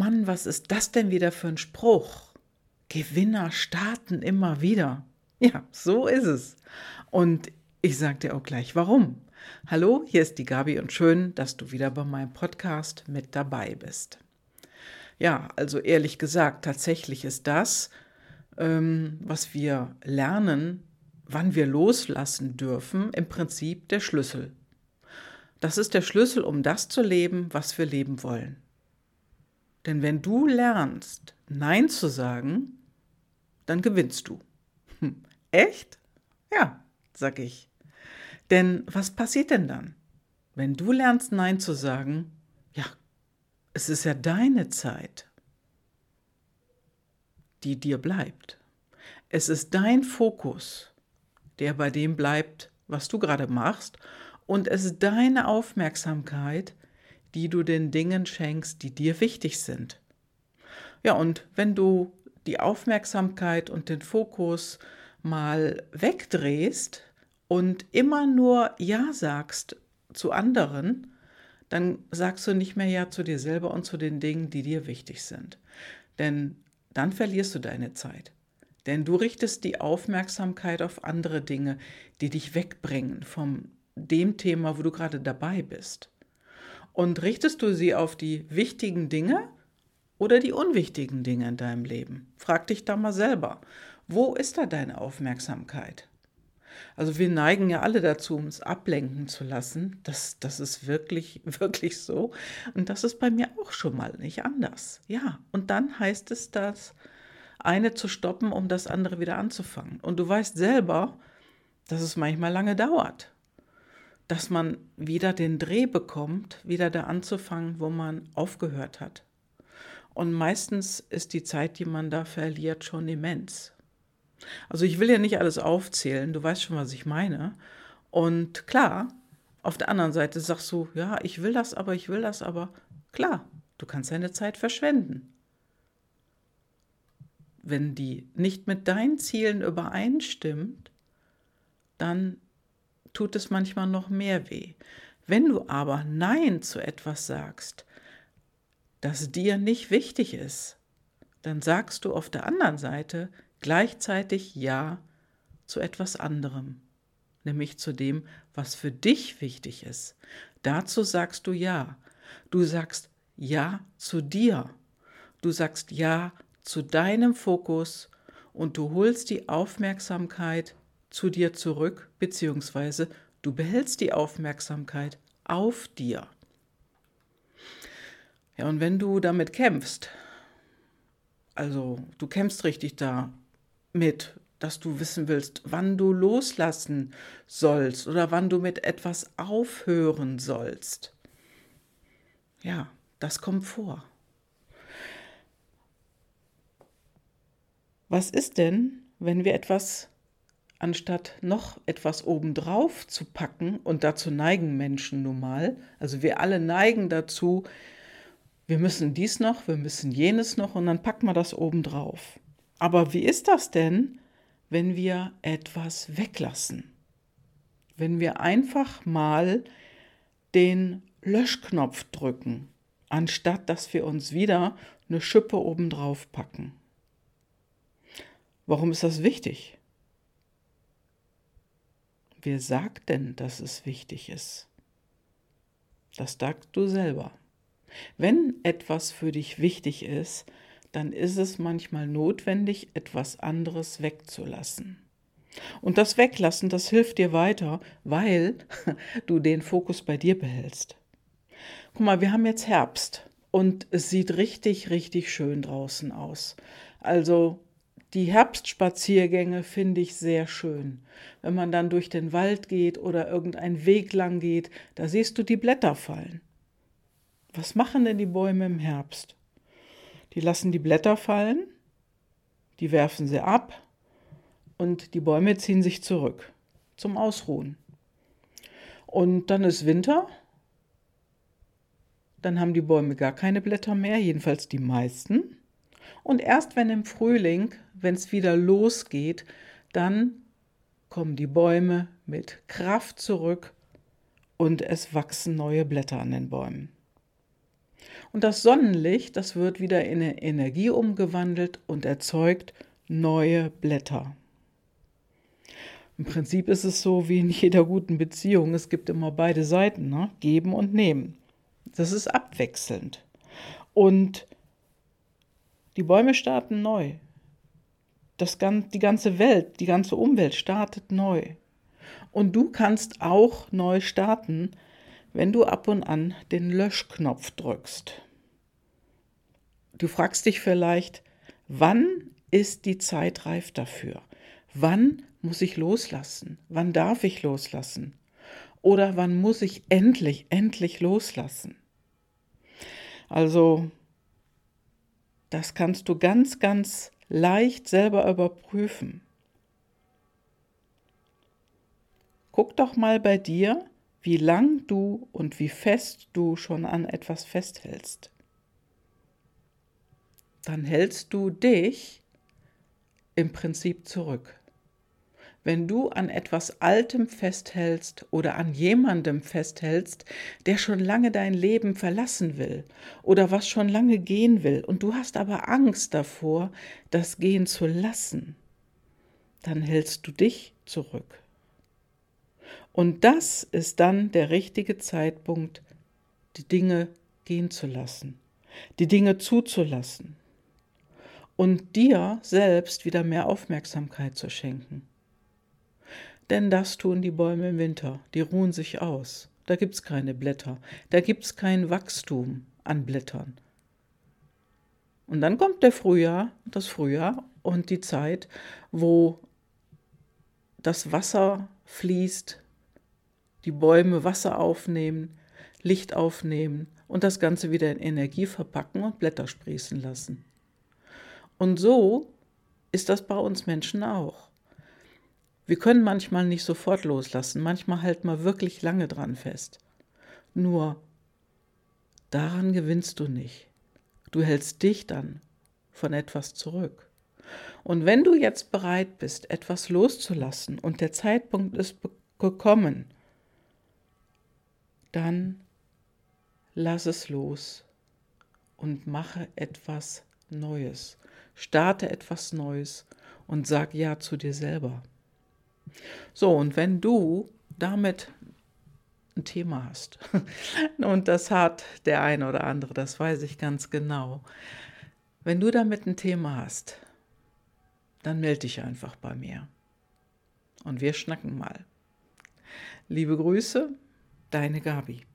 Mann, was ist das denn wieder für ein Spruch? Gewinner starten immer wieder. Ja, so ist es. Und ich sage dir auch gleich warum. Hallo, hier ist die Gabi und schön, dass du wieder bei meinem Podcast mit dabei bist. Ja, also ehrlich gesagt, tatsächlich ist das, ähm, was wir lernen, wann wir loslassen dürfen, im Prinzip der Schlüssel. Das ist der Schlüssel, um das zu leben, was wir leben wollen. Denn wenn du lernst, Nein zu sagen, dann gewinnst du. Hm, echt? Ja, sag ich. Denn was passiert denn dann? Wenn du lernst, Nein zu sagen, ja, es ist ja deine Zeit, die dir bleibt. Es ist dein Fokus, der bei dem bleibt, was du gerade machst. Und es ist deine Aufmerksamkeit, die du den Dingen schenkst, die dir wichtig sind. Ja, und wenn du die Aufmerksamkeit und den Fokus mal wegdrehst und immer nur Ja sagst zu anderen, dann sagst du nicht mehr Ja zu dir selber und zu den Dingen, die dir wichtig sind. Denn dann verlierst du deine Zeit. Denn du richtest die Aufmerksamkeit auf andere Dinge, die dich wegbringen vom dem Thema, wo du gerade dabei bist. Und richtest du sie auf die wichtigen Dinge oder die unwichtigen Dinge in deinem Leben? Frag dich da mal selber. Wo ist da deine Aufmerksamkeit? Also wir neigen ja alle dazu, uns ablenken zu lassen. Das, das ist wirklich, wirklich so. Und das ist bei mir auch schon mal nicht anders. Ja, und dann heißt es, das eine zu stoppen, um das andere wieder anzufangen. Und du weißt selber, dass es manchmal lange dauert dass man wieder den Dreh bekommt, wieder da anzufangen, wo man aufgehört hat. Und meistens ist die Zeit, die man da verliert, schon immens. Also ich will ja nicht alles aufzählen, du weißt schon, was ich meine. Und klar, auf der anderen Seite sagst du, ja, ich will das aber, ich will das aber. Klar, du kannst deine Zeit verschwenden. Wenn die nicht mit deinen Zielen übereinstimmt, dann tut es manchmal noch mehr weh. Wenn du aber Nein zu etwas sagst, das dir nicht wichtig ist, dann sagst du auf der anderen Seite gleichzeitig Ja zu etwas anderem, nämlich zu dem, was für dich wichtig ist. Dazu sagst du Ja. Du sagst Ja zu dir. Du sagst Ja zu deinem Fokus und du holst die Aufmerksamkeit zu dir zurück, beziehungsweise du behältst die Aufmerksamkeit auf dir. Ja, und wenn du damit kämpfst, also du kämpfst richtig damit, dass du wissen willst, wann du loslassen sollst oder wann du mit etwas aufhören sollst. Ja, das kommt vor. Was ist denn, wenn wir etwas anstatt noch etwas obendrauf zu packen, und dazu neigen Menschen nun mal, also wir alle neigen dazu, wir müssen dies noch, wir müssen jenes noch, und dann packen wir das obendrauf. Aber wie ist das denn, wenn wir etwas weglassen? Wenn wir einfach mal den Löschknopf drücken, anstatt dass wir uns wieder eine Schippe obendrauf packen. Warum ist das wichtig? Wer sagt denn, dass es wichtig ist? Das sagst du selber. Wenn etwas für dich wichtig ist, dann ist es manchmal notwendig, etwas anderes wegzulassen. Und das Weglassen, das hilft dir weiter, weil du den Fokus bei dir behältst. Guck mal, wir haben jetzt Herbst und es sieht richtig, richtig schön draußen aus. Also die Herbstspaziergänge finde ich sehr schön. Wenn man dann durch den Wald geht oder irgendeinen Weg lang geht, da siehst du die Blätter fallen. Was machen denn die Bäume im Herbst? Die lassen die Blätter fallen, die werfen sie ab und die Bäume ziehen sich zurück zum Ausruhen. Und dann ist Winter, dann haben die Bäume gar keine Blätter mehr, jedenfalls die meisten. Und erst wenn im Frühling, wenn es wieder losgeht, dann kommen die Bäume mit Kraft zurück und es wachsen neue Blätter an den Bäumen. Und das Sonnenlicht, das wird wieder in Energie umgewandelt und erzeugt neue Blätter. Im Prinzip ist es so wie in jeder guten Beziehung. Es gibt immer beide Seiten, ne? geben und nehmen. Das ist abwechselnd. Und die Bäume starten neu. Das, die ganze Welt, die ganze Umwelt startet neu. Und du kannst auch neu starten, wenn du ab und an den Löschknopf drückst. Du fragst dich vielleicht, wann ist die Zeit reif dafür? Wann muss ich loslassen? Wann darf ich loslassen? Oder wann muss ich endlich, endlich loslassen? Also, das kannst du ganz, ganz leicht selber überprüfen. Guck doch mal bei dir, wie lang du und wie fest du schon an etwas festhältst. Dann hältst du dich im Prinzip zurück. Wenn du an etwas Altem festhältst oder an jemandem festhältst, der schon lange dein Leben verlassen will oder was schon lange gehen will und du hast aber Angst davor, das gehen zu lassen, dann hältst du dich zurück. Und das ist dann der richtige Zeitpunkt, die Dinge gehen zu lassen, die Dinge zuzulassen und dir selbst wieder mehr Aufmerksamkeit zu schenken. Denn das tun die Bäume im Winter, die ruhen sich aus. Da gibt es keine Blätter, da gibt es kein Wachstum an Blättern. Und dann kommt der Frühjahr, das Frühjahr und die Zeit, wo das Wasser fließt, die Bäume Wasser aufnehmen, Licht aufnehmen und das Ganze wieder in Energie verpacken und Blätter sprießen lassen. Und so ist das bei uns Menschen auch. Wir können manchmal nicht sofort loslassen, manchmal halten wir wirklich lange dran fest. Nur daran gewinnst du nicht. Du hältst dich dann von etwas zurück. Und wenn du jetzt bereit bist, etwas loszulassen und der Zeitpunkt ist gekommen, dann lass es los und mache etwas Neues. Starte etwas Neues und sag Ja zu dir selber. So, und wenn du damit ein Thema hast, und das hat der eine oder andere, das weiß ich ganz genau, wenn du damit ein Thema hast, dann melde dich einfach bei mir. Und wir schnacken mal. Liebe Grüße, Deine Gabi.